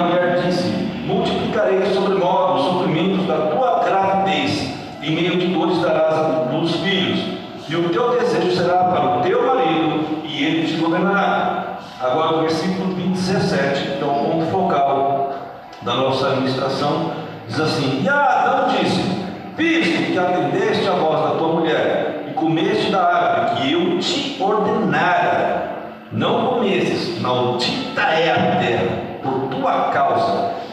a mulher disse: Multiplicarei sobremodo os sofrimentos da tua gravidez, em meio de dores darás a luz filhos, e o teu desejo será para o teu marido, e ele te governará. Agora, o versículo 17, que é o ponto focal da nossa administração, diz assim: E Adão disse: Visto que atendeste a voz da tua mulher, e comeste da árvore que eu te ordenara, não comesses, maldita é a terra,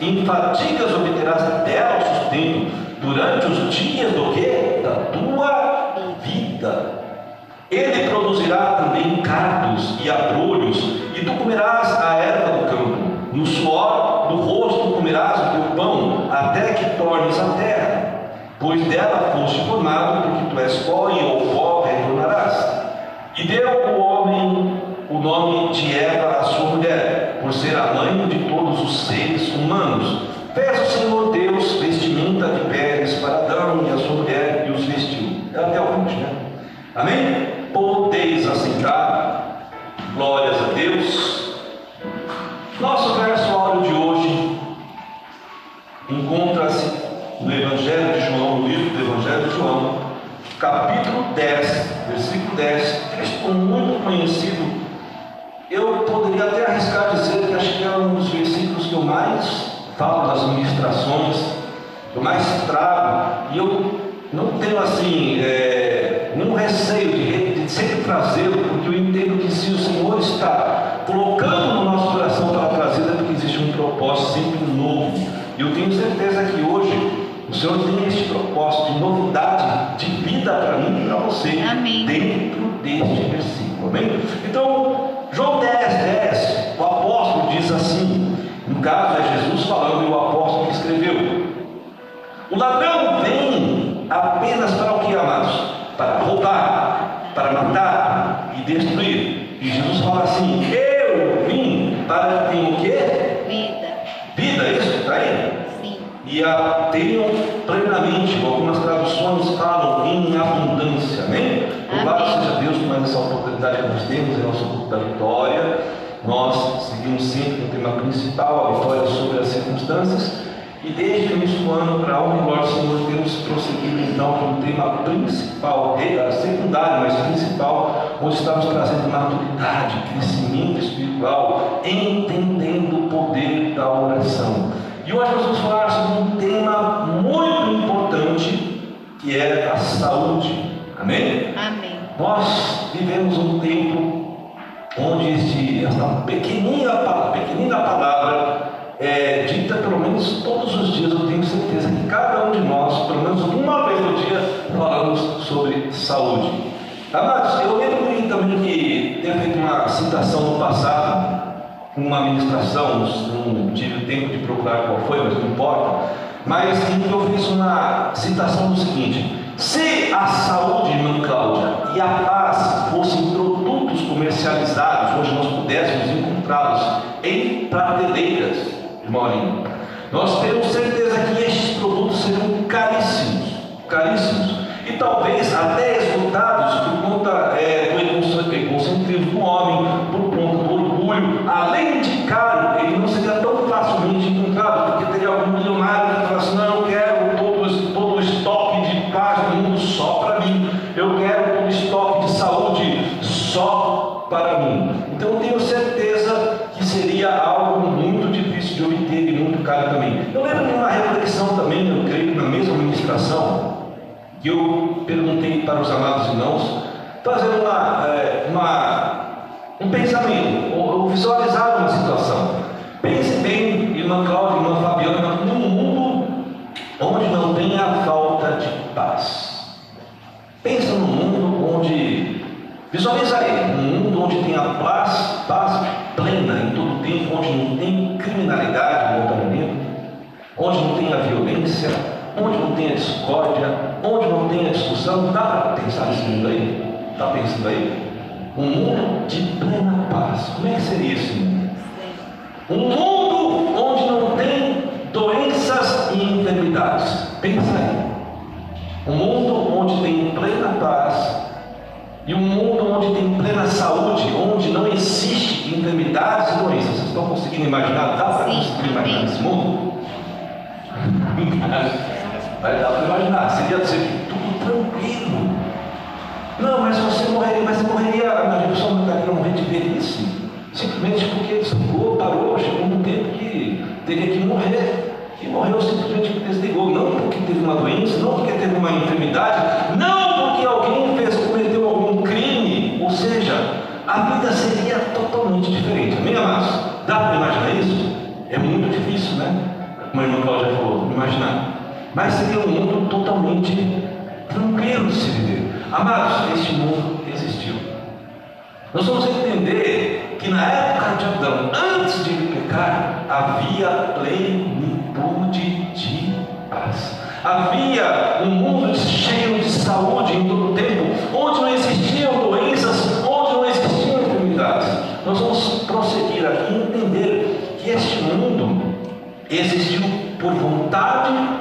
em fadigas obterás dela o sustento, durante os dias do que? Da tua vida. Ele produzirá também cardos e abrolhos, e tu comerás a erva do campo. No suor do rosto comerás o teu pão, até que tornes a terra. Pois dela foste formado, porque tu és pó e ao pó retornarás. E deu o homem o nome de Eva à sua mulher, por ser a mãe de todos os seres humanos. Fez o Senhor Deus vestimenta de peles para Adão e a sua mulher e os vestiu. É até 20, né? Amém? Podeis assentar. Glórias a Deus. Nosso verso áureo de hoje encontra-se no Evangelho de João, no livro do Evangelho de João, capítulo 10, versículo 10, texto muito conhecido. Eu poderia até arriscar dizer que acho que é um dos versículos que eu mais falo nas ministrações, que eu mais trago, e eu não tenho assim é, nenhum receio de, de sempre trazê-lo, porque eu entendo que se o Senhor está colocando no nosso coração para trazer, é porque existe um propósito sempre novo. E eu tenho certeza que hoje o Senhor tem este propósito de novidade de vida para mim e para você. Amém. Dentro deste versículo. Amém? Então, João 10, 10, o apóstolo diz assim. No caso é Jesus falando e o apóstolo que escreveu. O ladrão vem apenas para o que, amados? Para roubar, para matar e destruir. E Jesus fala assim: Eu vim para que tenham o quê? Vida. Vida, é isso? Está aí? Sim. E a tenham plenamente. Algumas traduções falam em abundância. Amém? Louvado Amém. seja Deus por mais essa oportunidade que nós temos em nosso culto da vitória. Nós seguimos sempre o tema principal, a vitória sobre as circunstâncias. E desde o início do ano, para e glória do Senhor, temos prosseguido então com o tema principal, secundário, mas principal, onde estamos trazendo maturidade, crescimento espiritual, entendendo o poder da oração. E hoje nós vamos falar sobre um tema muito importante, que é a saúde. Amém? Amém. Nós vivemos um tempo onde este, esta pequenina, pequenina palavra é dita pelo menos todos os dias. Eu tenho certeza que cada um de nós, pelo menos uma vez no dia, falamos sobre saúde. Amados, eu lembro também que teve feito uma citação no passado, uma ministração, não tive tempo de procurar qual foi, mas não importa. Mas eu fiz uma citação do seguinte: se a saúde, irmã Cláudia, e a paz fossem produtos comercializados, hoje nós pudéssemos encontrá-los em prateleiras, irmão Aline, nós temos certeza que estes produtos seriam caríssimos, caríssimos, e talvez até esgotados por conta é, do egoce- egocentrismo do homem, por conta do orgulho. Além de caro, ele não seria tão facilmente encontrado, porque teria algum milionário que falasse: não, eu quero todo, todo o estoque de paz do mundo só para mim, eu quero todo o estoque de saúde só para mim. Então eu tenho certeza que seria algo muito difícil de obter e muito caro também. Eu lembro de uma reflexão também, eu creio que na mesma administração, que eu os amados irmãos, trazendo uma, é, uma- um pensamento, ou, visualizar uma situação. Pense bem, irmã Cláudia, irmã Fabiana, num mundo onde não tem a falta de paz. Pensa num mundo onde, visualiza aí, um mundo onde tem a paz, paz plena em todo o tempo, onde não tem criminalidade, montanhamento, onde não tem a violência, onde não tem a discórdia, onde não tem a discussão. Dá para pensar nesse mundo aí? Está pensando aí? Um mundo de plena paz. Como é que seria esse mundo? Um mundo onde não tem doenças e enfermidades. Pensa aí. Um mundo onde tem plena paz e um mundo onde tem plena saúde, onde não existe enfermidades e doenças. Vocês estão conseguindo imaginar? Dá para conseguir imaginar esse mundo? Vai dar para imaginar. Seria ser tudo tranquilo. Não, mas você morreria, mas você morreria, a pessoa não estaria morrer de velhice. Simplesmente porque desligou, parou, chegou um tempo que teria que morrer. E morreu simplesmente porque desligou. Não porque teve uma doença, não porque teve uma enfermidade, não porque alguém fez, cometeu algum crime. Ou seja, a vida seria totalmente diferente. Amém, amados? Dá para imaginar isso? É muito difícil, né? Como a irmã Cláudia falou, imaginar. Mas seria um mundo totalmente tranquilo de se viver. Amados, este mundo existiu. Nós vamos entender que na época de Adão, antes de ele pecar, havia plenitude de paz. Havia um mundo cheio de saúde em todo o tempo, onde não existiam doenças, onde não existiam enfermidades. Nós vamos prosseguir aqui e entender que este mundo existiu por vontade.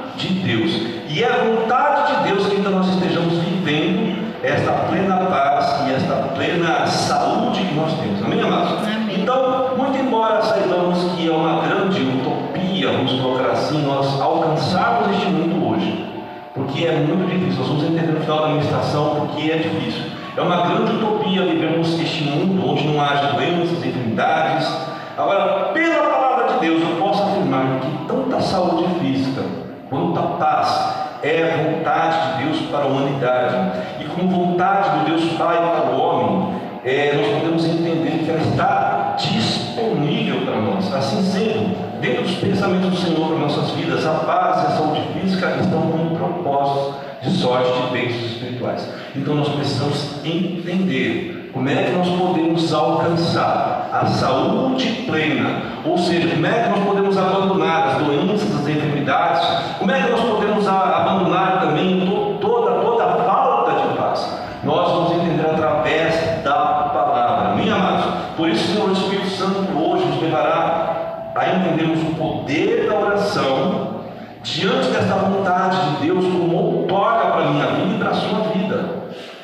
E é a vontade de Deus que então nós estejamos vivendo esta plena paz e esta plena saúde que nós temos. Amém, amados? Amém. Então, muito embora saibamos que é uma grande utopia, vamos colocar assim, nós alcançarmos este mundo hoje, porque é muito difícil, nós vamos entender no final da ministração porque é difícil. É uma grande utopia vivermos este mundo onde não haja doenças, enfermidades. Agora, pela palavra de Deus, eu posso afirmar que tanta saúde física quanto a paz é vontade de Deus para a humanidade. E com vontade do Deus Pai para o homem, é, nós podemos entender que ela está disponível para nós. Assim sendo, dentro pensamentos do Senhor para nossas vidas, a paz e a saúde física estão com propósitos de sorte de bênçãos espirituais. Então nós precisamos entender como é que nós podemos alcançar a saúde plena, ou seja, como é que nós podemos abandonar as doenças, as enfermidades, como é que nós podemos abandonar também toda, toda a falta de paz. Nós vamos entender através da palavra. Minha amados, por isso, Senhor, o Espírito Santo hoje nos levará a entendermos o poder da oração diante desta vontade de Deus como outorga para a minha vida e para a sua.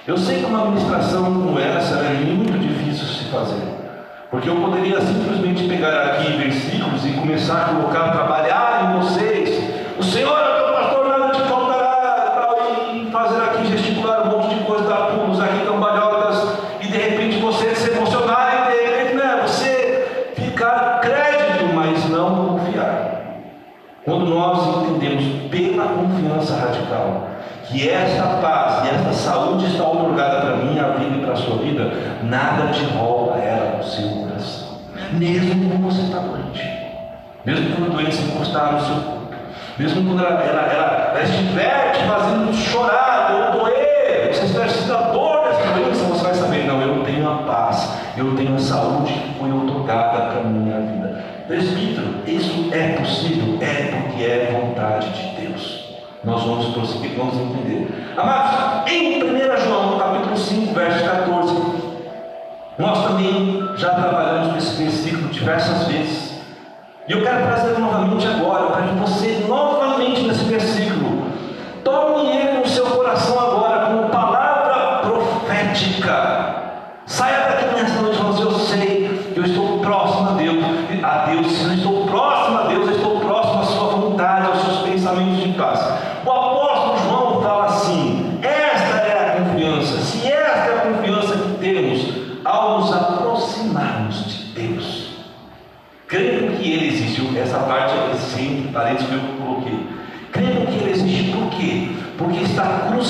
Eu sei que uma ministração como essa é muito difícil de se fazer, porque eu poderia simplesmente pegar aqui versículos e começar a colocar, trabalhar em vocês. O Senhor é meu pastor, nada te faltará, e fazer aqui gesticular um monte de coisa, dar pulos aqui, cambalhotas, e de repente você se emocionar e de repente né, você ficar crédito, mas não confiar. Quando nós entendemos pela confiança radical que esta paz e esta saúde está otorgada para mim, a vida e para a sua vida, nada te rouba ela do seu coração. Mesmo quando você está doente, mesmo quando a doença encostar no seu corpo, mesmo quando ela, ela, ela, ela estiver te fazendo chorar ou doer, você estiver sentindo a dor dessa doença, você vai saber, não, eu tenho a paz, eu tenho a saúde que foi otorgada para a minha vida. Presbítero, isso é possível? É porque é vontade de Deus. Nós vamos prosseguir, vamos entender. Amados, em 1 João, capítulo 5, verso 14, nós também já trabalhamos com esse versículo diversas vezes. E eu quero trazer novamente agora, para que você, novamente nesse versículo, tome ele no seu coração agora como palavra profética. Saia daqui nessa noite falando assim, eu sei que eu estou próximo a Deus, a Deus, se eu estou próximo a Deus, eu estou próximo à sua vontade, aos seus pensamentos de paz. O apóstolo João fala assim: esta é a confiança, se esta é a confiança que temos ao nos aproximarmos de Deus, crendo que Ele existe, essa parte aqui, sim, parênteses que eu coloquei, crendo que Ele existe por quê? Porque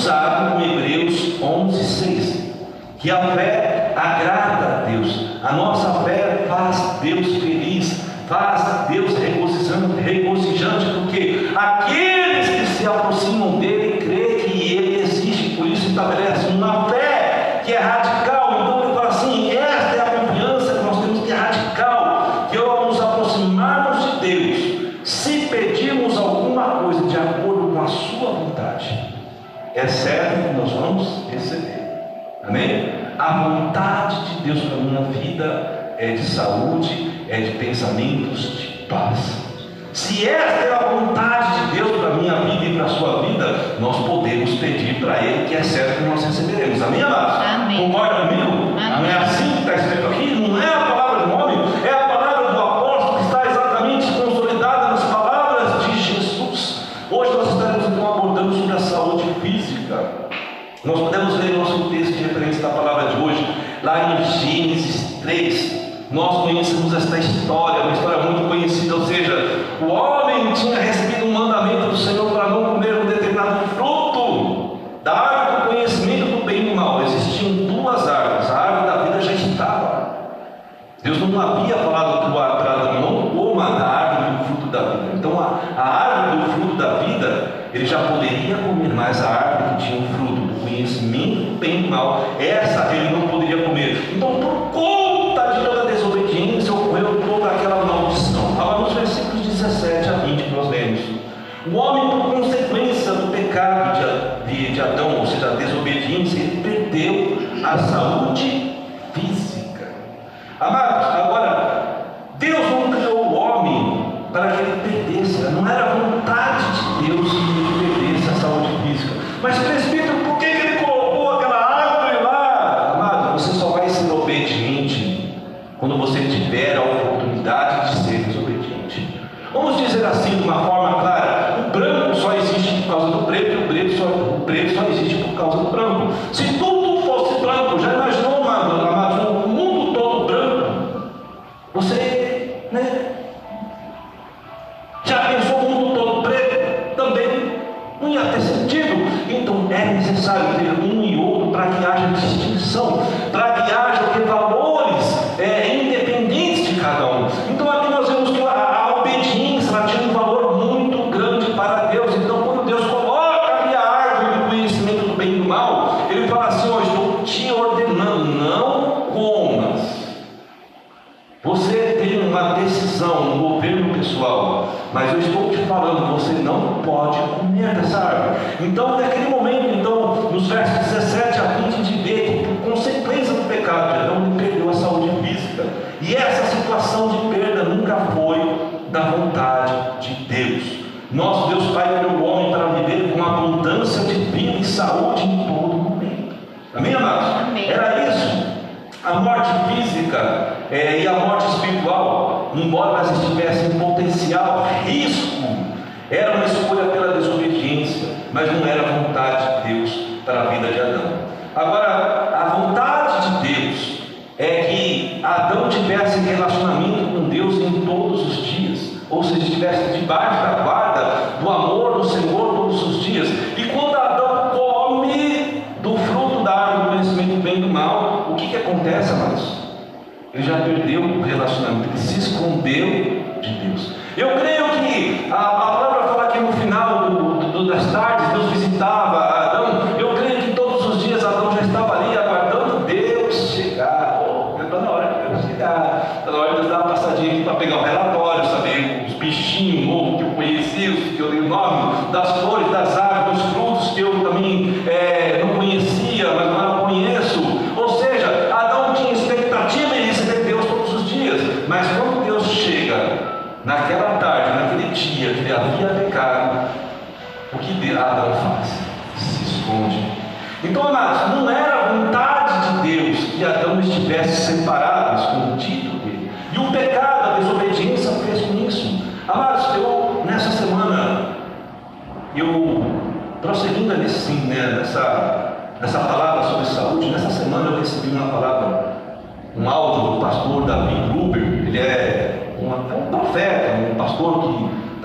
cruzado com Hebreus 11, 6, que a fé agrada a Deus, a nossa fé faz Deus feliz, faz Deus regozijante, regozijante porque aqueles que se aproximam dele crê que ele existe, por isso estabelece uma fé que é radical. Amém? A vontade de Deus para a minha vida é de saúde, é de pensamentos de paz. Se esta é a vontade de Deus para a minha vida e para a sua vida, nós podemos pedir para Ele que é certo que nós receberemos. Amém, amados? Amém. Concorda comigo? Amém. Não é assim que está escrito Nós conhecemos esta história, uma história muito conhecida, ou seja, o homem tinha recebido um mandamento do Senhor para não comer um determinado fruto da árvore do conhecimento do bem e do mal. Existiam duas árvores, a árvore da vida já estava. Deus não havia falado para Adão, não coma da árvore do fruto da vida. Então a, a árvore do fruto da vida, ele já poderia comer, mas a árvore que tinha o fruto do conhecimento do bem e do mal, essa a saúde física. Amados, agora, Deus não criou o homem para que ele perdesse, não era vontade de Deus que ele perdesse a saúde física. Mas, presbítero, por que ele colocou aquela árvore lá? Amado, você só vai ser obediente quando você tiver a oportunidade de ser desobediente. Vamos dizer assim, de uma forma clara: o branco só existe por causa do preto, e o preto só, o preto só existe por causa do branco.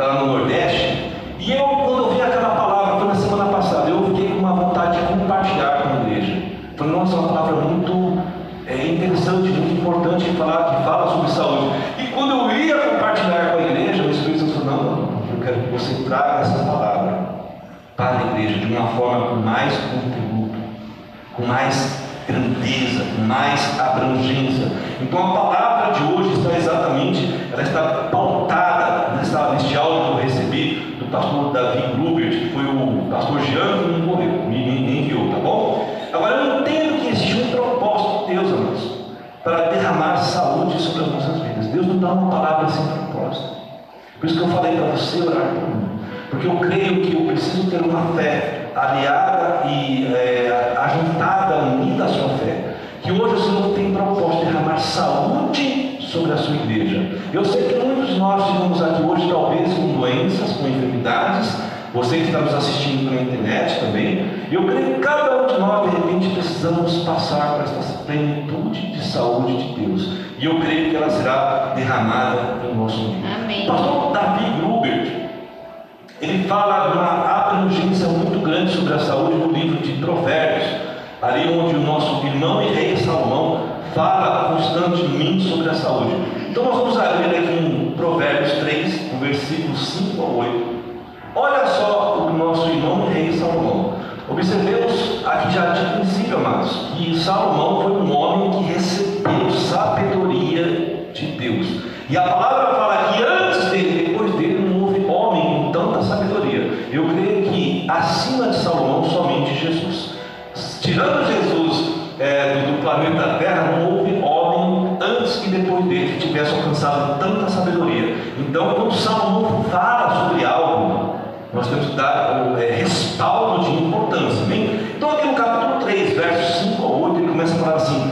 Lá no Nordeste, e eu, quando eu vi aquela palavra, foi na semana passada, eu fiquei com uma vontade de compartilhar com a igreja. Falei, nossa, é uma palavra muito é, interessante, muito importante que fala, que fala sobre saúde. E quando eu ia compartilhar com a igreja, o Espírito Santo falou, não, eu quero que você traga essa palavra para a igreja de uma forma com mais conteúdo, com mais grandeza, com mais abrangência. Então a palavra de hoje está exatamente, ela está pastor Davi Grubert, que foi o pastor Jean que me envolveu, me, enviou, tá bom? Agora eu entendo que existe um propósito de Deus, amados, para derramar saúde sobre as nossas vidas. Deus não dá uma palavra sem propósito. Por isso que eu falei para você orar por mim. Porque eu creio que eu preciso ter uma fé aliada e é, ajuntada, unida à sua fé. Que hoje o Senhor tem proposto derramar saúde sobre a sua igreja. Eu sei que muitos de nós estamos aqui hoje, talvez com doenças, com enfermidades. Você que está nos assistindo pela internet também. Eu creio que cada um de nós, de repente, precisamos passar por essa plenitude de saúde de Deus. E eu creio que ela será derramada em nosso meio. Amém. O pastor Davi Grubert, ele fala de uma abrangência muito grande sobre a saúde no livro de Provérbios, ali onde o nosso irmão e rei Salomão fala constantemente sobre a saúde. Então nós vamos abrir aqui em Provérbios 3, no versículo 5 a 8. Olha só o nosso irmão rei Salomão. Observemos aqui já de princípio, amados, que Salomão foi um homem que recebeu sabedoria de Deus. E a palavra fala que antes dele, depois dele, não houve homem com tanta sabedoria. Eu creio que acima de Salomão somente Jesus. Tirando Jesus é, do, do planeta Terra, não houve homem antes e depois dele que tivesse alcançado tanta sabedoria. Então, quando Salomão fala sobre algo, nós temos que dar é, respaldo de importância. Amém? Então, aqui no capítulo 3, versos 5 a 8, ele começa a falar assim: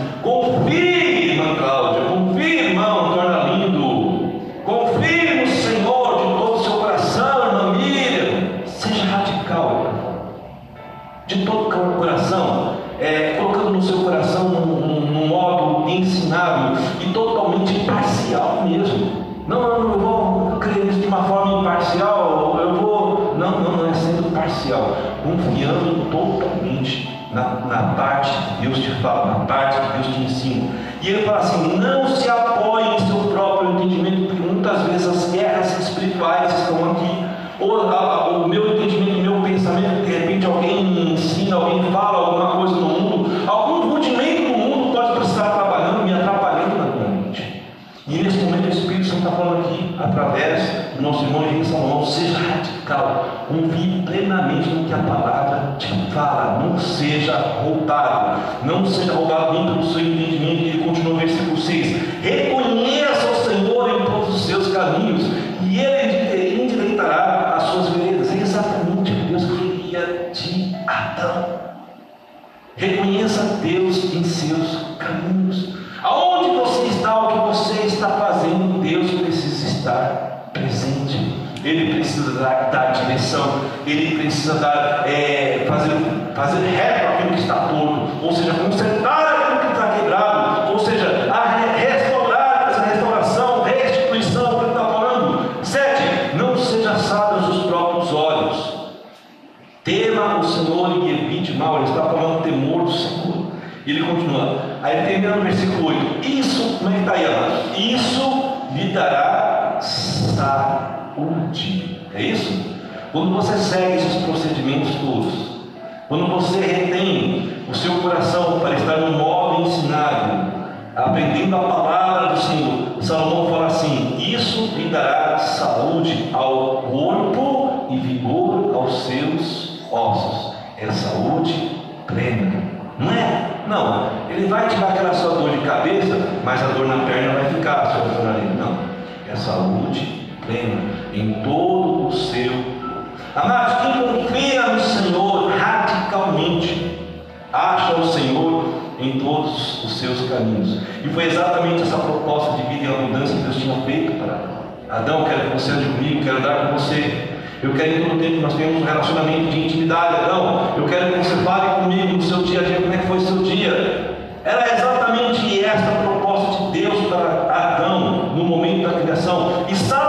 fala, na parte que Deus te ensina. E ele fala assim: não se apoie em seu próprio entendimento, porque muitas vezes as guerras espirituais estão aqui. Ou o meu entendimento, o meu pensamento, de repente alguém me ensina, alguém fala alguma coisa no mundo, algum rudimento do mundo pode estar trabalhando, me atrapalhando na minha mente. E nesse momento o Espírito Santo está falando aqui, através o nosso irmão Henrique Salomão, seja radical, confie plenamente no que a palavra te fala, não seja roubado, não seja roubado nem pelo seu entendimento, ele continua no versículo 6, reconheça o Senhor em todos os seus caminhos, e ele endireitará as suas veredas, é exatamente o que Deus queria de Adão, reconheça Deus em seus caminhos, aonde você está, o que você está fazendo, Deus precisa estar. Ele precisa dar, dar direção, ele precisa dar, é, fazer, fazer reto aquilo que está torto, ou seja, consertar aquilo que está quebrado, ou seja, a restaurar essa restauração, restituição que ele está falando. Sete, não seja sábio aos próprios olhos. Tema o Senhor e evite mal. Ele está falando temor do Senhor. E ele continua. Aí termina no versículo 8. Isso, como é que está aí? Isso lhe dará saúde. É isso? Quando você segue esses procedimentos todos, quando você retém o seu coração para estar no modo ensinado, aprendendo a palavra do Senhor, Salomão fala assim: Isso lhe dará saúde ao corpo e vigor aos seus ossos. É saúde plena, não é? Não, ele vai tirar aquela sua dor de cabeça, mas a dor na perna vai ficar, seu Não, é saúde em todo o seu. Amados, quem confia no Senhor radicalmente, acha o Senhor em todos os seus caminhos. E foi exatamente essa proposta de vida e abundância que Deus tinha feito para Adão. Quero que você ande comigo, quero dar com você. Eu quero em todo tempo que nós tenhamos um relacionamento de intimidade, Adão. Eu quero que você fale comigo no seu dia a dia, como é que foi o seu dia. Era exatamente esta a proposta de Deus para Adão no momento da criação. E Salomão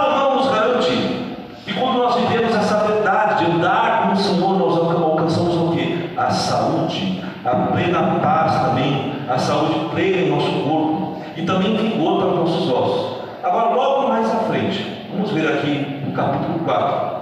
a plena paz também, a saúde plena em nosso corpo e também vigor para os nossos ossos. Agora, logo mais à frente, vamos ver aqui no capítulo 4.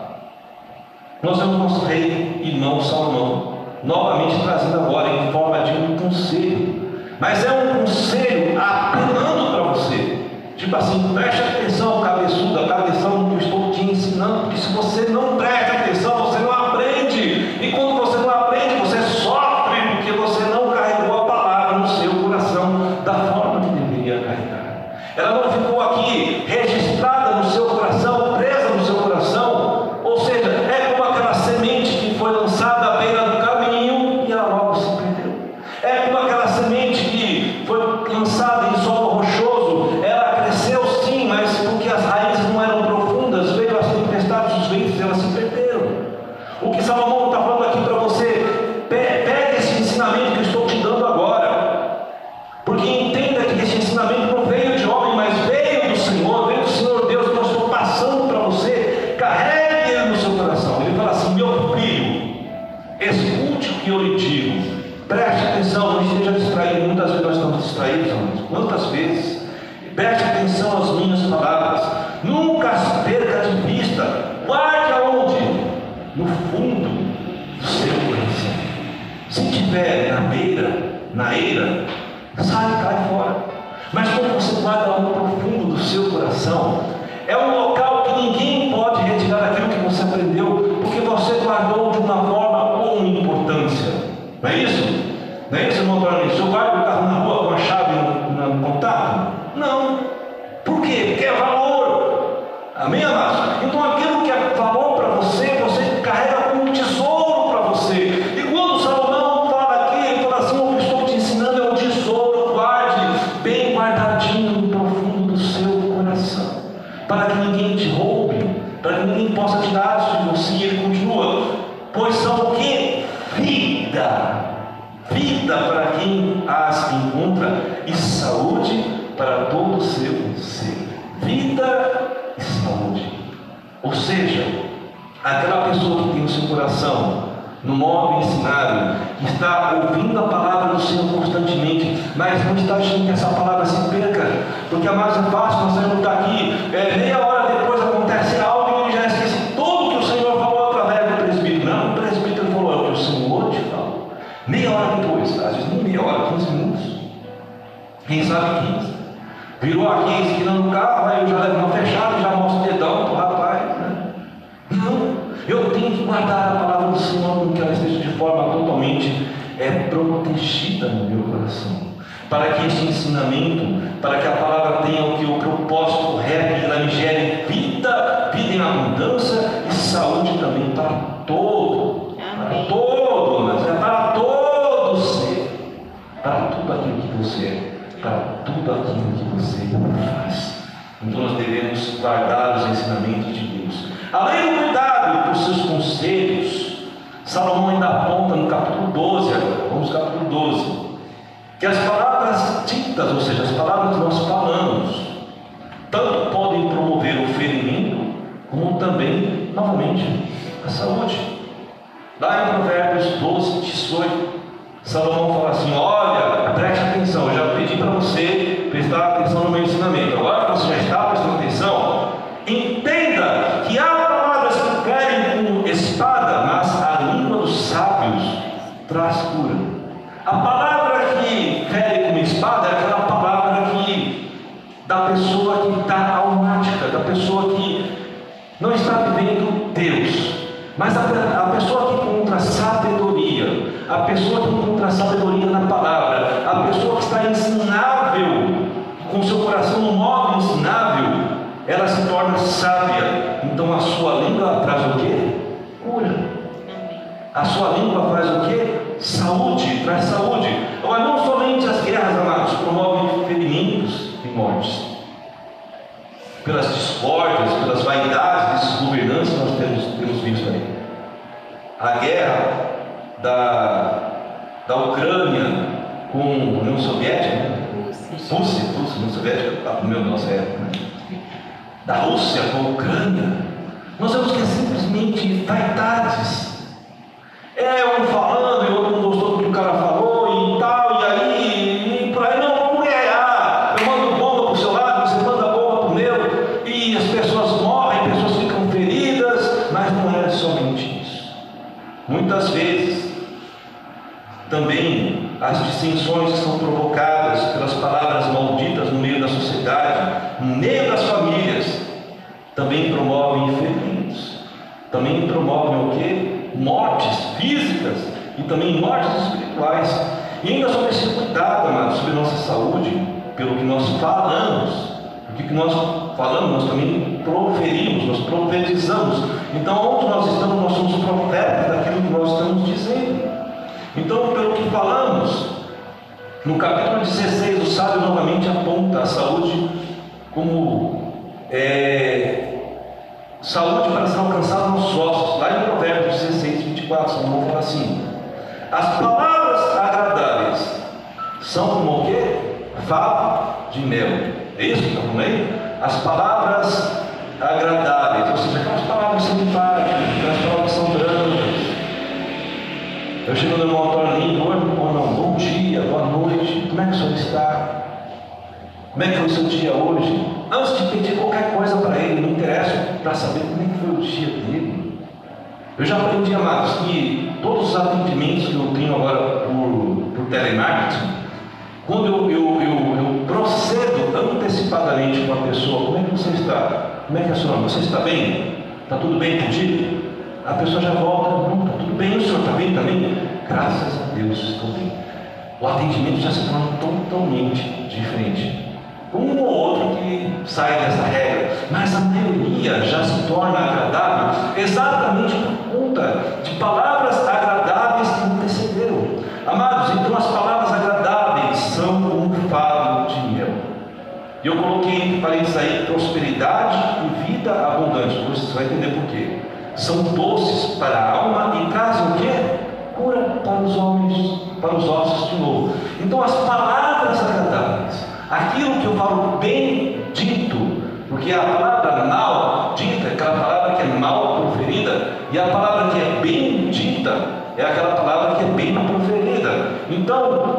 Nós vemos nosso rei irmão Salomão, novamente trazendo agora em forma de um conselho. Mas é um conselho apelando para você. Tipo assim, preste atenção, cabeçuda, cabeção que eu estou te ensinando, porque se você não presta atenção, Mas quando você guarda no profundo do seu coração, está ouvindo a palavra do Senhor constantemente, mas não está achando que essa palavra se perca, porque a mais fácil nós sairmos daqui, é, meia hora depois acontece algo e ele já esquece tudo que o Senhor falou através do presbítero. Não, o presbítero falou, é o que o Senhor te falou. Meia hora depois, às vezes nem meia hora, 15 minutos. Quem sabe 15. Virou aqui, esquina no carro, aí eu já levo uma protegida no meu coração. Para que esse ensinamento, para que a palavra tenha o que o propósito correto, me gere vida, vida em abundância e saúde também para todo. Para todo, mas é para todo ser. Para tudo aquilo que você é. Para tudo aquilo que você faz. Então nós devemos guardar os ensinamentos de Deus. Além do cuidado Salomão ainda aponta no capítulo 12, agora, vamos capítulo 12, que as palavras ditas, ou seja, as palavras que nós falamos, tanto podem promover o ferimento, como também, novamente, a saúde. Lá em Provérbios 12, 18, Salomão fala assim: Olha, preste atenção, eu já pedi para você prestar atenção no meu ensinamento. Agora você já está prestando atenção, entenda que há palavras que querem com espada, mas a língua dos sábios traz cura. A palavra que fere com espada é aquela palavra que da pessoa que está almática, da pessoa que não está vivendo Deus. Mas a, a pessoa que encontra sabedoria, a pessoa que encontra sabedoria na palavra, a pessoa que está ensinável, com seu coração no modo ensinável, ela se torna sábia. Então a sua língua traz o quê? Cura. A sua língua faz o quê? Saúde, traz saúde. Mas não somente as guerras, amados, promovem ferimentos e mortes. Pelas discórdias, pelas vaidades desses governantes, nós temos, temos visto aí. A guerra da, da Ucrânia com a União Soviética, né? Rússia, Rússia, União Soviética, tá no meu nossa época, né? da Rússia com a Ucrânia, nós vemos que é simplesmente vaidades. É um falando e outro não gostou do que o cara falou e tal, e aí, e por aí, não, vamos ganhar. Eu mando bomba para o seu lado, você manda bomba para o meu, e as pessoas morrem, pessoas ficam feridas, mas não é somente isso. Muitas vezes, também as dissensões são provocadas pelas palavras malditas no meio da sociedade, no meio das famílias, também promovem ferimentos, também promovem o que? Mortes físicas e também mortes espirituais. E ainda sobre esse cuidado, amados, sobre nossa saúde, pelo que nós falamos, porque que nós falamos, nós também proferimos, nós profetizamos. Então, onde nós estamos, nós somos profetas daquilo que nós estamos dizendo. Então, pelo que falamos, no capítulo 16, o sábio novamente aponta a saúde como é, saúde para ser alcançada nos ossos. Lá em Provérbios 16, 24, Salomão fala assim: As palavras agradáveis são como o quê? Favo de mel. É isso que falando aí? As palavras agradáveis, ou seja, aquelas palavras simpáticas, aquelas palavras que são brancas. Eu chego no Antônio ali, oi, ou não, bom dia, boa noite, como é que o senhor está? Como é que foi o seu dia hoje? Antes de pedir qualquer coisa para ele, não interessa para saber como é que foi o dia dele. Eu já aprendi, amados, que todos os atendimentos que eu tenho agora por, por telemarketing, quando eu, eu, eu, eu procedo antecipadamente com a pessoa, como é que você está? Como é que é a sua Você está bem? Está tudo bem contigo? A pessoa já volta, não, está tudo bem, o senhor está bem também? Graças a Deus, estou bem. O atendimento já se torna totalmente diferente. Um ou outro que sai dessa regra, mas a maioria já se torna agradável exatamente por conta de palavras agradáveis parênteses aí prosperidade e vida abundante. Você vai entender por quê. São doces para a alma e trazem o quê? Cura para os homens, para os ossos de novo. Então as palavras agradáveis, aquilo que eu falo bem dito, porque a palavra mal dita é aquela palavra que é mal proferida, e a palavra que é bem dita é aquela palavra que é bem proferida. Então,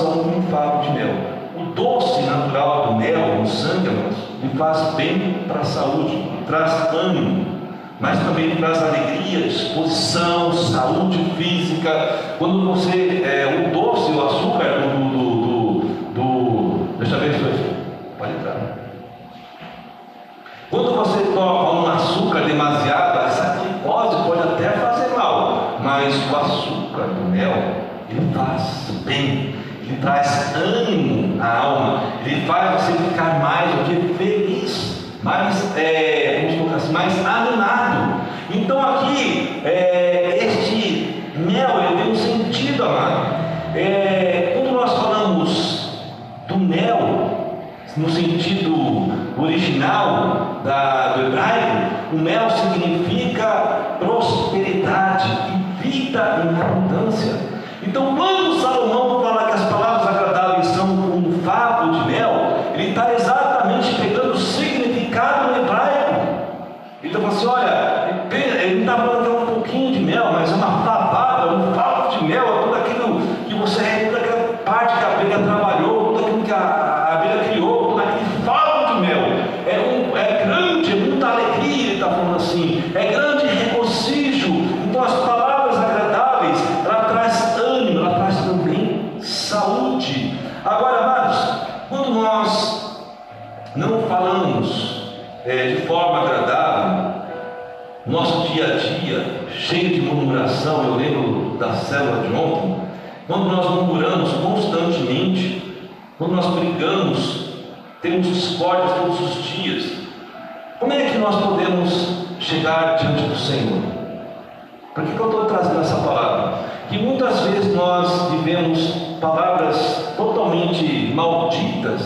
palavras são um favo de mel. O doce natural do mel no sangue, lhe faz bem para a saúde, traz ânimo, mas também traz alegria, disposição, saúde física. Quando você, é, o doce, o açúcar do, do, do, do deixa eu ver isso pode entrar. coloca um açúcar demasiado, essa glicose pode até fazer mal, mas o açúcar do mel, ele faz bem, ele traz ânimo à alma, ele faz você ficar mais do que feliz, mais, é, vamos colocar assim, mais animado. Então aqui, é, este mel, ele tem um sentido, amado. É, quando nós falamos do mel, no sentido original da, do hebraico, o mel significa prosperidade e vida em abundância. Então, quando Salomão fala dia a dia, cheio de murmuração, eu lembro da célula de ontem, quando nós murmuramos constantemente, quando nós brigamos, temos discórdias todos os dias, como é que nós podemos chegar diante do Senhor? Por que, que eu estou trazendo essa palavra? Que muitas vezes nós vivemos palavras totalmente malditas,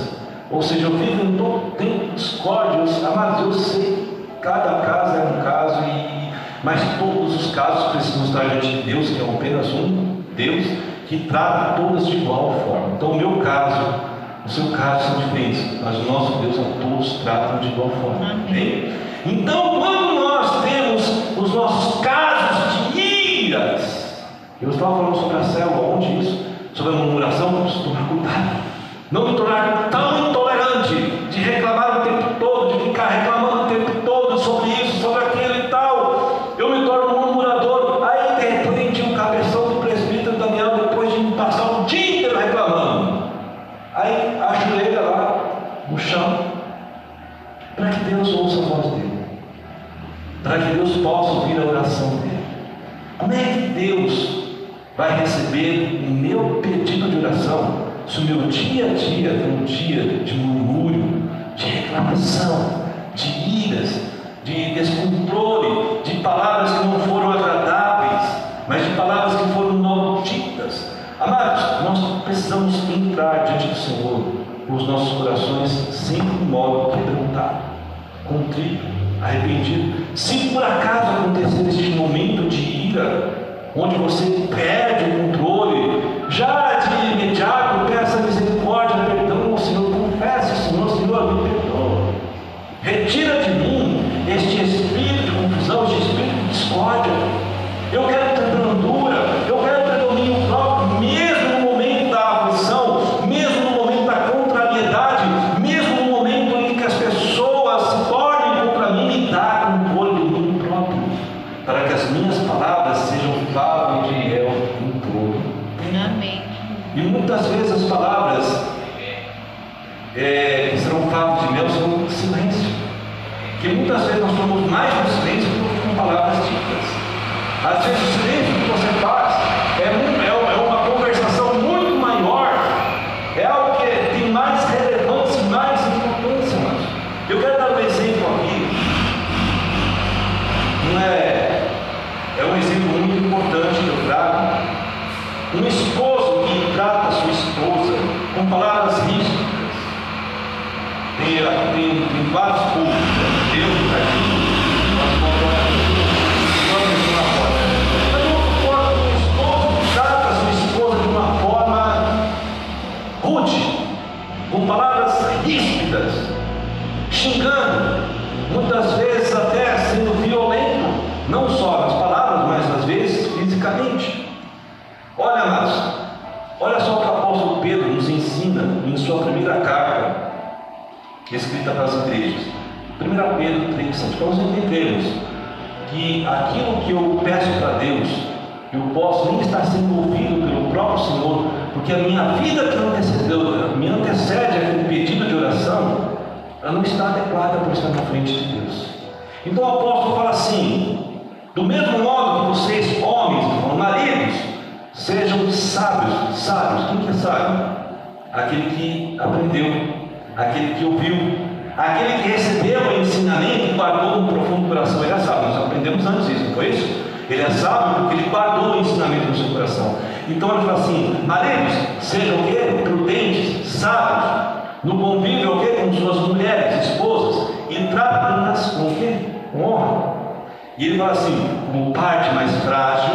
ou seja, eu vivo em todo tempo discórdias, mas eu sei, cada caso é um caso, e, mas todos os casos precisam estar diante de Deus, que é apenas um Deus que trata todas de igual forma. Então, o meu caso, o seu caso são diferentes, mas o nosso Deus a todos tratam de igual forma. Amém? Então, quando nós temos os nossos casos de iras, eu estava falando sobre a célula, onde isso? Sobre a murmuração, tomar cuidado. Não me tornar tão intolerante de reclamar o tempo todo, de ficar reclamando o tempo todo sobre isso, sobre aquilo e tal. Eu me torno um murmurador. Aí, de repente, o cabeção do presbítero Daniel, depois de passar o dia inteiro reclamando, aí ajoelha lá no chão, para que Deus ouça a voz dele para que Deus possa ouvir a oração dele. Como é que Deus vai receber o meu pedido de oração se o meu dia a dia é um dia de murmúrio, de reclamação, de iras, de descontrole, de palavras que não foram agradáveis, mas de palavras que foram malditas? Amados, nós precisamos entrar diante do Senhor com os nossos corações sempre de modo quebrantado, contrito arrependido. Se por acaso acontecer este momento de ira, onde você perde o controle, 1 Pedro 3, 7, para nós entendermos que aquilo que eu peço para Deus, eu posso nem estar sendo ouvido pelo próprio Senhor, porque a minha vida que antecedeu, me antecede aquele pedido de oração, ela não está adequada para estar na frente de Deus. Então o apóstolo fala assim: do mesmo modo que vocês, homens, maridos, sejam sábios. Sábios, quem que é sábio? Aquele que aprendeu, aquele que ouviu, aquele que recebeu o ensinamento e guardou no profundo coração. Ele é sábio, nós aprendemos antes disso, não foi isso? Ele é sábio porque ele guardou o ensinamento no seu coração. Então ele fala assim: maridos, sejam o quê? Prudentes, sábios, no convívio o quê? com suas mulheres, esposas, e tratam-nas com o quê? Com honra. E ele fala assim: como parte mais frágil,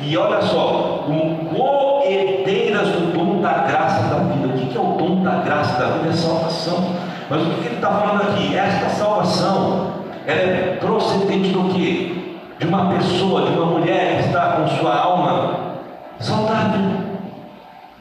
e olha só, como coerdeiras do dom da graça da vida. O que é o dom da graça da vida? É salvação. Mas o que ele está falando aqui? Esta salvação ela é procedente do que? De uma pessoa, de uma mulher que está com sua alma saudável,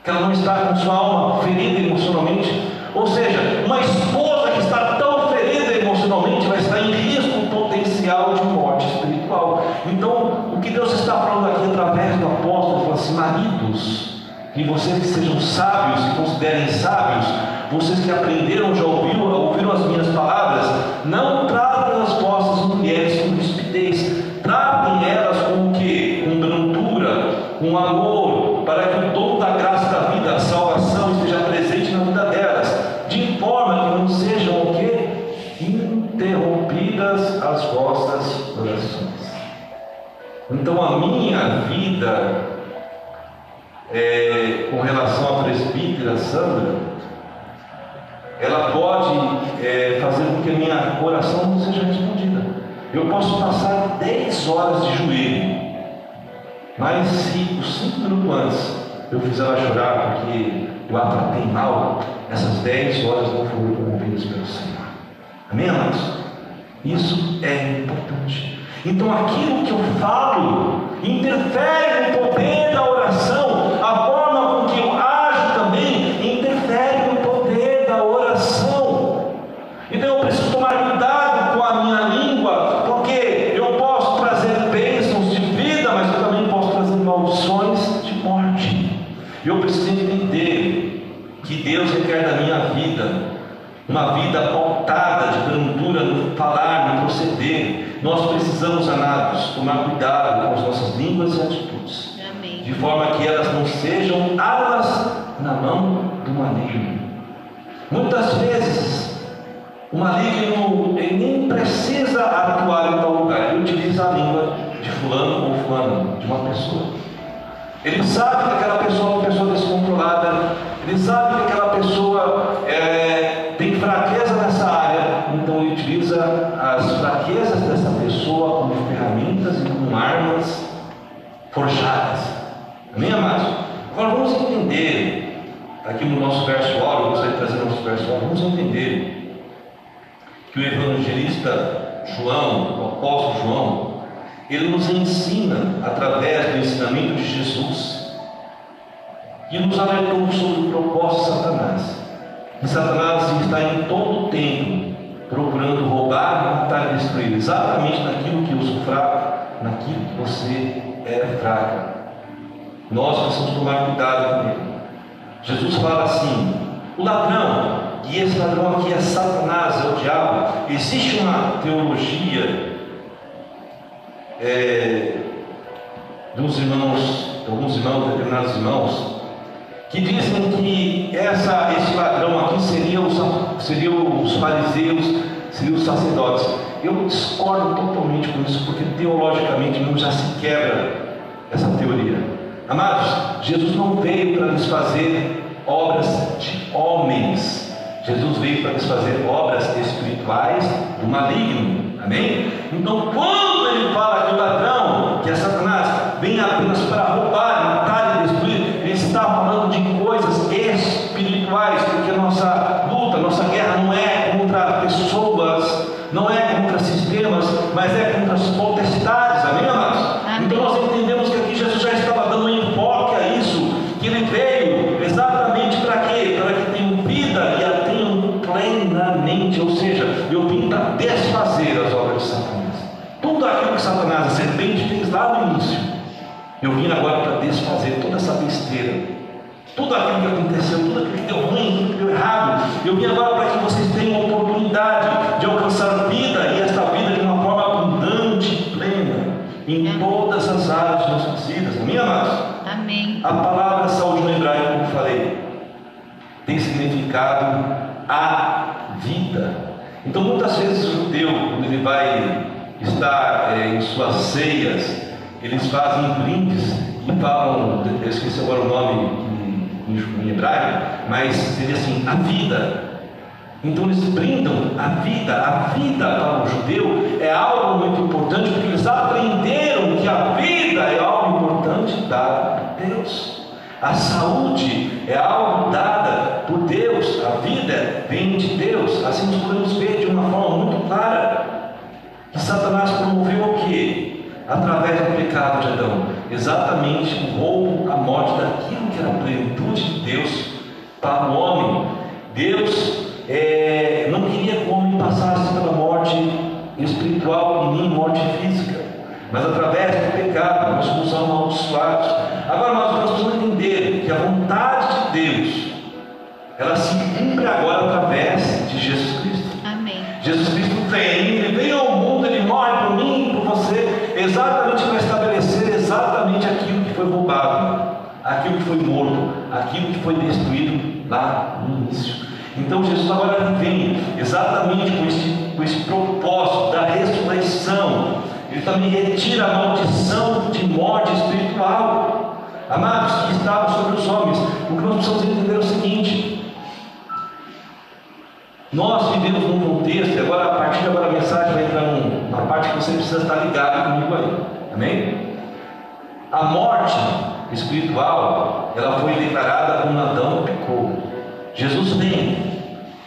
que ela não está com sua alma ferida emocionalmente. Ou seja, uma esposa que está tão ferida emocionalmente vai estar em risco potencial de morte espiritual. Então, o que Deus está falando aqui através do apóstolo, fala assim: maridos, que vocês que sejam sábios, se considerem sábios, vocês que aprenderam, já ouviram, ouviram as minhas palavras, não tratem as vossas mulheres com rispidez, tratem elas com o que? Com brandura, com amor, para que o dom da graça da vida, a salvação, esteja presente na vida delas, de forma que não sejam o que? Interrompidas as vossas orações. Então a minha vida é, com relação à presbítera Sandra, ela pode é, fazer com que a minha oração não seja respondida. Eu posso passar 10 horas de joelho, mas se os 5 minutos antes eu fizer ela chorar porque eu a tratei mal, essas 10 horas não foram promovidas pelo Senhor. Amém, amados? Isso é importante. Então aquilo que eu falo interfere no poder da oração, a forma com que eu ajo também interfere no poder da oração. Então eu preciso tomar cuidado com a minha língua, porque eu posso trazer bênçãos de vida, mas eu também posso trazer maldições de morte. Eu preciso entender que Deus requer da minha vida uma vida pautada de brandura no falar, no proceder. Nós precisamos, amados, tomar cuidado com as nossas línguas e atitudes, Amém. de forma que elas não sejam armas na mão do maligno. Muitas vezes, o maligno ele nem precisa atuar em tal lugar, ele utiliza a língua de fulano ou fulano, de uma pessoa. Ele sabe que aquela pessoa é uma pessoa descontrolada, ele sabe que aquela pessoa é, tem fraqueza nessa área, então ele utiliza as fraquezas dessa pessoa como ferramentas e como armas forjadas. Amém, amados? Agora vamos entender, aqui no nosso verso áureo, vamos áureo, vamos entender que o evangelista João, o apóstolo João, ele nos ensina através do ensinamento de Jesus e nos alertou sobre o propósito de Satanás. E Satanás está em todo o tempo procurando roubar, matar e destruir, exatamente naquilo que eu sou fraco, naquilo que você é fraca. Nós precisamos tomar cuidado com ele. Jesus fala assim: o ladrão, e esse ladrão aqui é Satanás, é o diabo. Existe uma teologia é, dos irmãos, alguns irmãos, determinados irmãos, que dizem que essa, esse ladrão aqui seria os, seria os fariseus, seriam os sacerdotes. Eu discordo totalmente com isso, porque teologicamente não já se quebra essa teoria. Amados, Jesus não veio para nos fazer obras de homens. Jesus veio para nos fazer obras espirituais do maligno. Amém? Então, quando ele fala que o ladrão, que é Satanás, vem apenas para roubar, matar e destruir, ele está falando de coisas espirituais, porque nossa luta, nossa guerra não é contra pessoas, não é contra sistemas, mas é contra as potestades. caminho agora para desfazer toda essa besteira tudo aquilo que aconteceu, tudo aquilo que deu ruim, tudo que deu errado. Eu vim agora para que vocês tenham oportunidade de alcançar vida e esta vida de uma forma abundante, plena, em Amém. todas as áreas de nossas vidas. Amém, amados? Amém. A palavra saúde no hebraico, como falei, tem significado a vida. Então, muitas vezes o judeu, quando ele vai estar é, em suas ceias, eles fazem brindes e falam, eu esqueci agora o nome em, em hebraico, mas seria assim: a vida. Então eles brindam a vida. A vida para o judeu é algo muito importante porque eles aprenderam que a vida é algo importante dado por Deus. A saúde é algo dada por Deus. A vida vem de Deus. Assim nós podemos ver de uma forma muito clara que Satanás promoveu o que? Através do pecado de Adão. Exatamente o roubo, a morte daquilo que era a plenitude de Deus para o homem. Deus é, não queria que o homem passasse pela morte espiritual e nem morte física, mas através do pecado nós somos amaldiçoados. Agora nós precisamos entender que a vontade de Deus ela se cumpre agora através de Jesus Cristo. Amém. Jesus Cristo vem, ele vem foi roubado, aquilo que foi morto, aquilo que foi destruído lá no início. Então Jesus agora vem exatamente com esse, com esse propósito da ressurreição. Ele também retira a maldição de morte espiritual. Amados, que estava sobre os homens. O que nós precisamos entender é o seguinte: nós vivemos num contexto, e agora a partir de agora a mensagem vai entrar num, na parte que você precisa estar ligado comigo aí. Amém? A morte espiritual, ela foi declarada quando Adão pecou. Jesus vem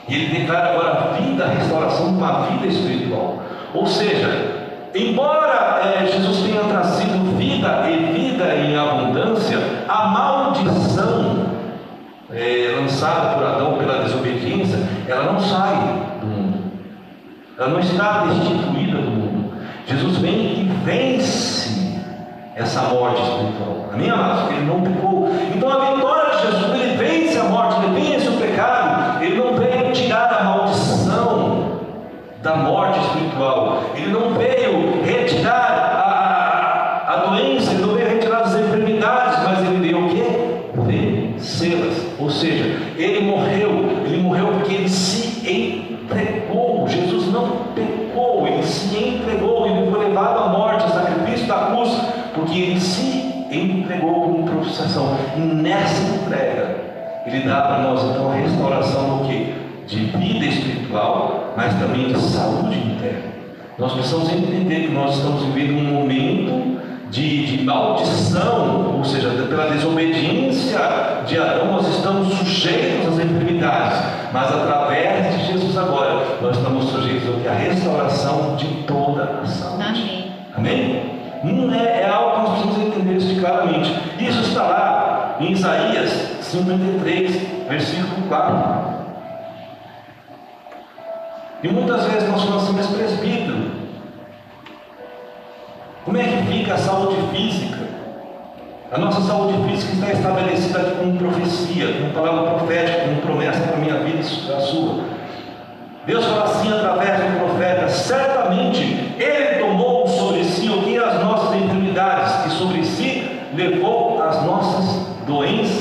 e ele declara agora a vida, a restauração com a vida espiritual. Ou seja, embora é, Jesus tenha trazido vida e vida em abundância, a maldição é, lançada por Adão pela desobediência, ela não sai do mundo. Ela não está destituída do mundo. Jesus vem e vence essa morte espiritual. Amém, amados? Ele não pecou. Então a vitória de Jesus, ele vence a morte, ele vence o pecado. Ele não veio tirar a maldição da morte espiritual. Ele não veio retirar dá para nós então a restauração do que? De vida espiritual, mas também de saúde interna. Nós precisamos entender que nós estamos vivendo um momento de, de maldição, ou seja, pela desobediência de Adão, nós estamos sujeitos às enfermidades, mas através de Jesus agora, nós estamos sujeitos à restauração de toda a saúde. Amém. Amém? Não é, é algo que nós precisamos entender isso claramente. Isso está lá em Isaías 53, versículo 4. E muitas vezes nós falamos assim, mas presbítero, como é que fica a saúde física? A nossa saúde física está estabelecida como profecia, como palavra profética, como promessa para a minha vida e a sua. Deus fala assim através do profeta: certamente Ele tomou sobre si o que as nossas enfermidades, e sobre si levou as nossas doenças.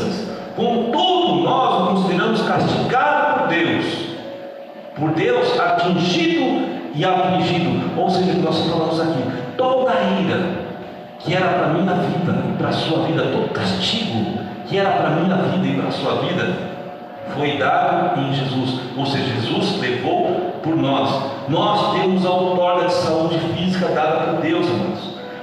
Contudo, nós o consideramos castigado por Deus, por Deus atingido e afligido. Ou seja, nós falamos aqui, toda a ira que era para a minha vida e para a sua vida, todo castigo que era para a minha vida e para a sua vida, foi dado em Jesus. Ou seja, Jesus levou por nós. Nós temos a outorga de saúde física dada por Deus, irmãos.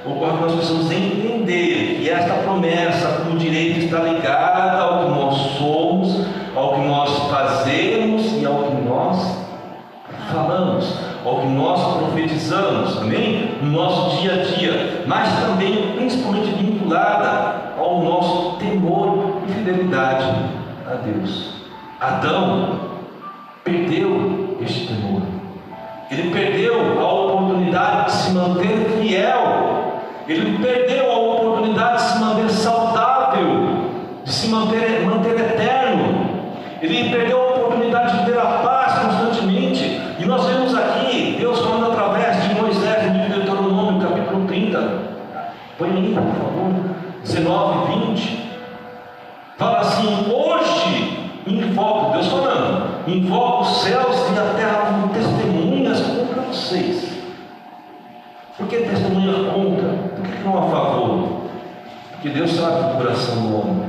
Ocorre que nós precisamos entender que esta promessa, como direito, está ligada ao que nós somos, ao que nós fazemos e ao que nós falamos, ao que nós profetizamos, amém? No nosso dia a dia, mas também, principalmente vinculada ao nosso temor e fidelidade a Deus. Adão perdeu este temor. Ele perdeu a oportunidade de se manter fiel. Ele perdeu a oportunidade de se manter saudável, de se manter, manter eterno. Ele perdeu a oportunidade de ter a paz constantemente. E nós vemos aqui Deus falando através de Moisés no livro de Deuteronômio, capítulo 30. Põe aí, por favor. 19 e 20. Fala assim: hoje invoco, Deus falando, invoco os céus e a terra como testemunha Por que testemunha contra? Por que não a favor? Porque Deus sabe o coração do homem.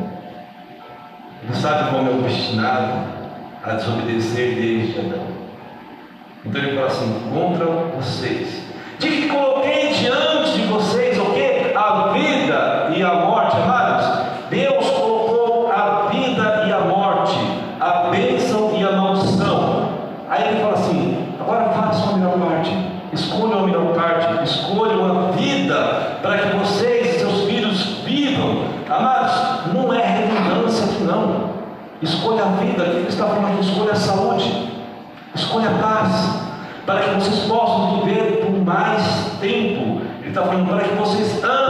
Ele sabe como é obstinado a desobedecer desde Adão. Então ele fala assim: contra vocês. De que coloquei diante de vocês o que? A vida e a morte, amados. Deus colocou a vida e a morte, a bênção e a maldição. Aí ele fala assim: agora façam a melhor parte, escolham a melhor parte, escolham a vida para que vocês e seus filhos vivam. Amados, não é redundância aqui não. Escolha a vida, aqui ele está falando que escolha a saúde, escolha a paz, para que vocês possam viver por mais tempo. Ele está falando para que vocês amem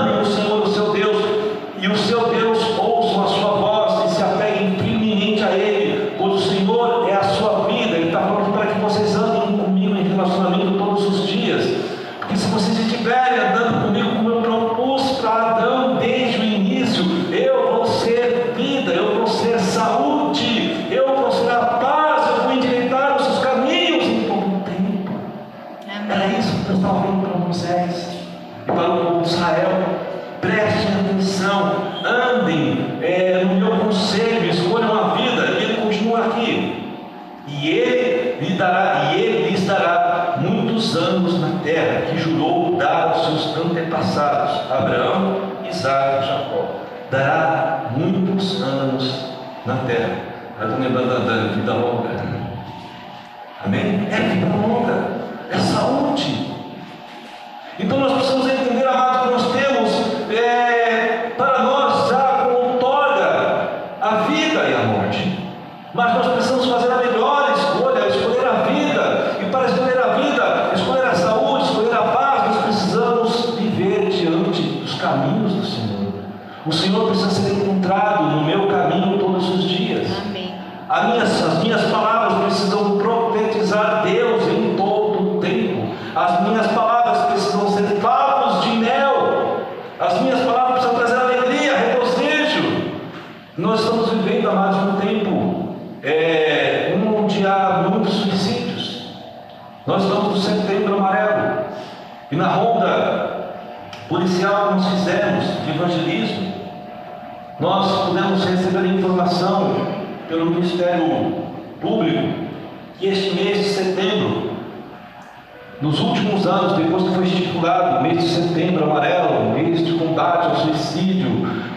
nos últimos anos, depois que foi estipulado o mês de setembro amarelo, mês de combate ao suicídio,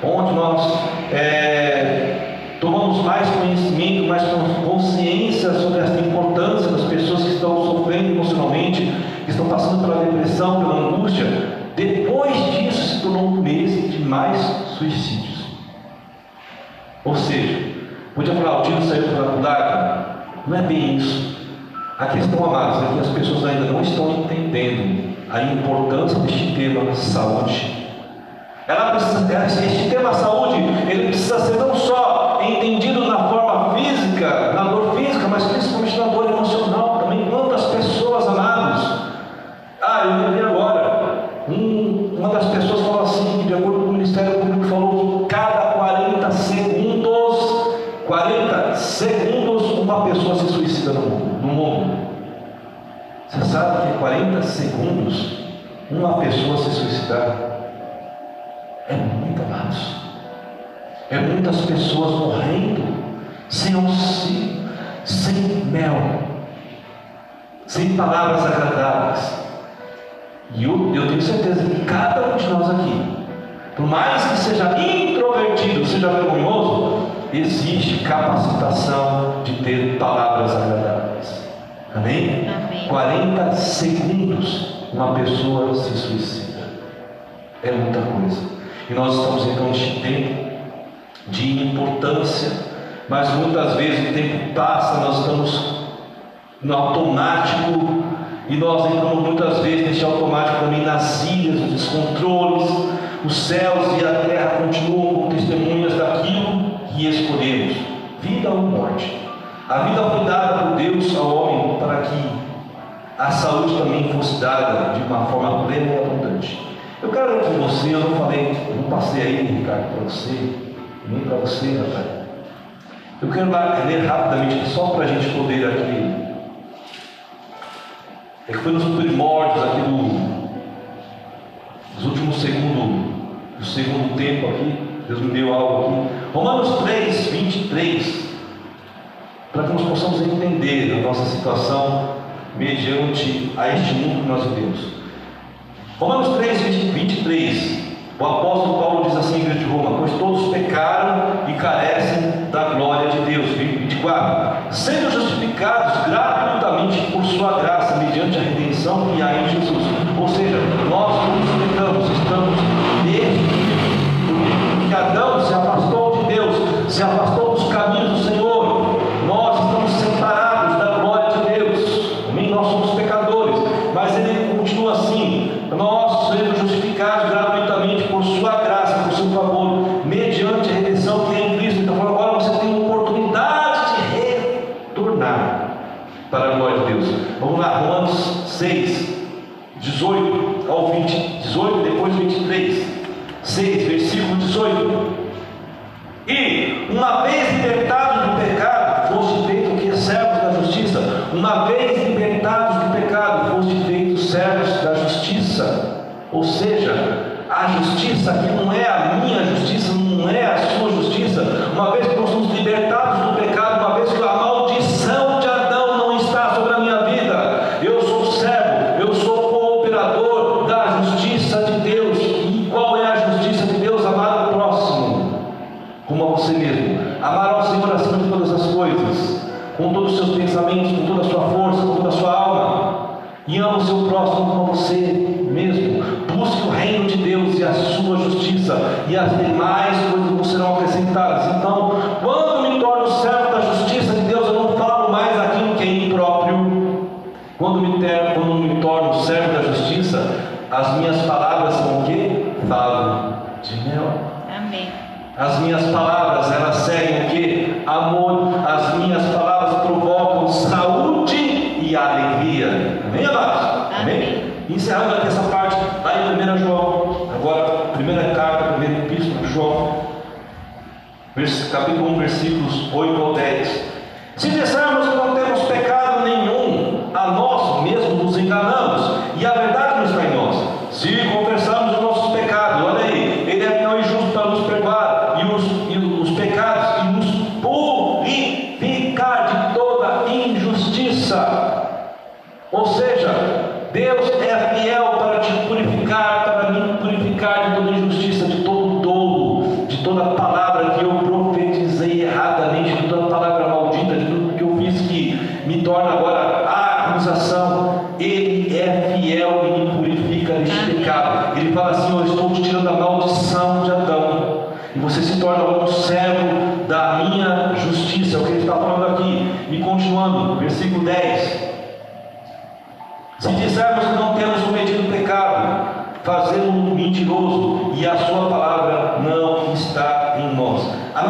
onde nós é, tomamos mais conhecimento, mais consciência sobre essa importância das pessoas que estão sofrendo emocionalmente, que estão passando pela depressão, pela angústia, depois disso se tornou um mês de mais suicídios. Ou seja, podia falar, o tiro saiu pela culatra? Não é bem isso. A questão, amados, é que as pessoas ainda não estão entendendo a importância deste tema saúde. Ela precisa, este tema saúde, ele precisa ser não só entendido na forma física, na dor física, mas principalmente na dor emocional também. Quantas pessoas, amados, ah, eu lembrei agora, um, uma das pessoas falou assim, que de acordo com o Ministério Público, falou que cada 40 segundos, 40 segundos, uma pessoa se suicida no mundo. No mundo. Você sabe que 40 segundos, uma pessoa se suicidar, é muito, amados. É muitas pessoas morrendo sem auxílio, sem mel, sem palavras agradáveis. E eu, eu tenho certeza que cada um de nós aqui, por mais que seja introvertido, seja vergonhoso, existe capacitação de ter palavras agradáveis. Amém? Amém. 40 segundos uma pessoa se suicida. É muita coisa. E nós estamos então neste tempo de importância, mas muitas vezes o tempo passa, nós estamos no automático e nós entramos muitas vezes neste automático também nas ilhas, nos descontroles. Os céus e a terra continuam como testemunhas daquilo que escolhemos: vida ou morte. A vida foi dada a saúde também fosse dada de uma forma plena e abundante. Eu quero ler com você, eu não falei, eu não passei aí, Ricardo, para você, nem para você, rapaz. Eu quero ler rapidamente, só para a gente poder aqui. É que foi nos primórdios aqui do, Nos últimos segundos, do segundo tempo aqui, Deus me deu algo aqui. Romanos 3, 23, para que nós possamos entender a nossa situação mediante a este mundo que nós vivemos. Romanos 3, 23. O apóstolo Paulo diz assim em de Roma: Pois todos pecaram e carecem da glória de Deus. 24. Sendo justificados gratuitamente por Sua graça, mediante a redenção que há em Jesus. Ou seja, nós nos pecamos, estamos desde que Adão se afastou de Deus, se afastou.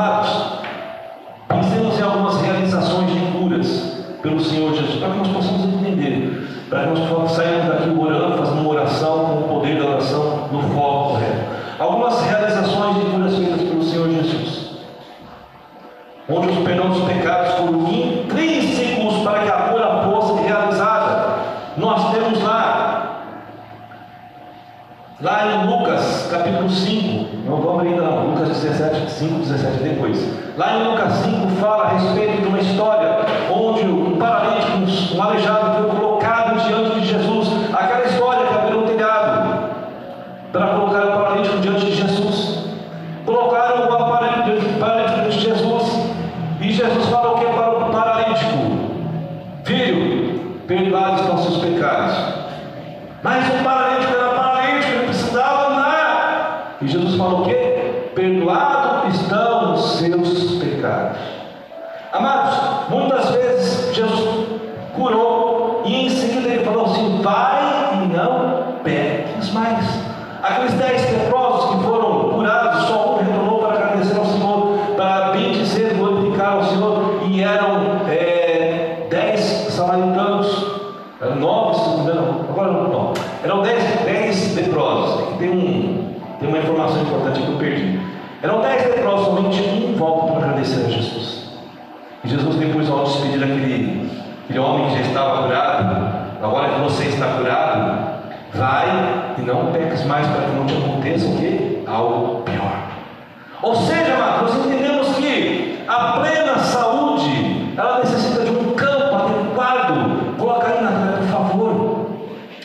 curados e algumas realizações de curas pelo Senhor Jesus, para que nós possamos entender, para que nós possamos sair daqui orando 17 depois. Lá em Lucas 5 fala a respeito de uma história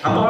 Amor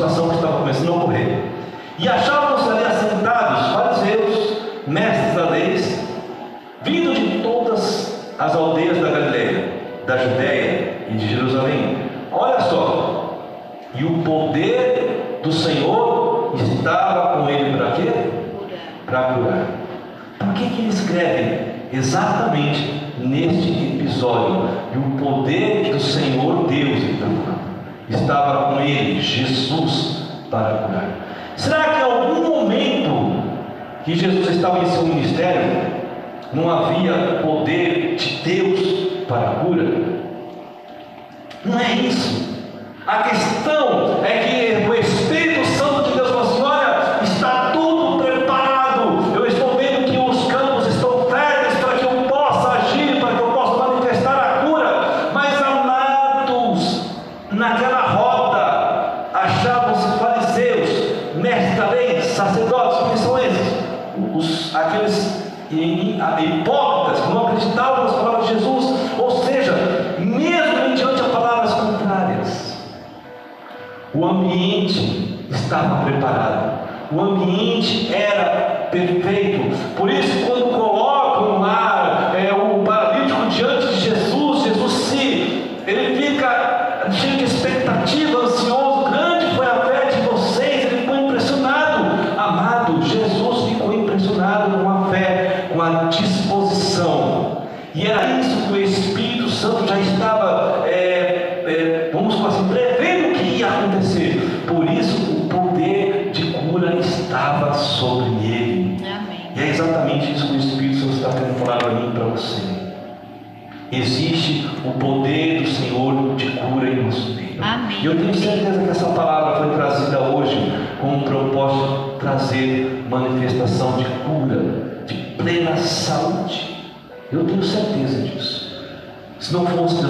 situação que estava começando a ocorrer. E achavam-se ali assentados fariseus, mestres da lei, vindo de todas as aldeias da Galileia, da Judéia e de Jerusalém. Olha só, e o poder do Senhor estava com ele para quê? Para curar. Por que, que ele escreve exatamente neste episódio? E o poder do Senhor Deus então? estava com ele, Jesus, para curar. Será que em algum momento que Jesus estava em seu ministério, não havia poder de Deus para a cura? Não é isso. A questão é que o Espírito Santo de Deus hipócritas, que não acreditavam nas palavras de Jesus, ou seja, mesmo diante de palavras contrárias, o ambiente estava preparado, o ambiente era perfeito. Por isso, quando colocam lá saúde. Eu tenho certeza disso. Se não fôssemos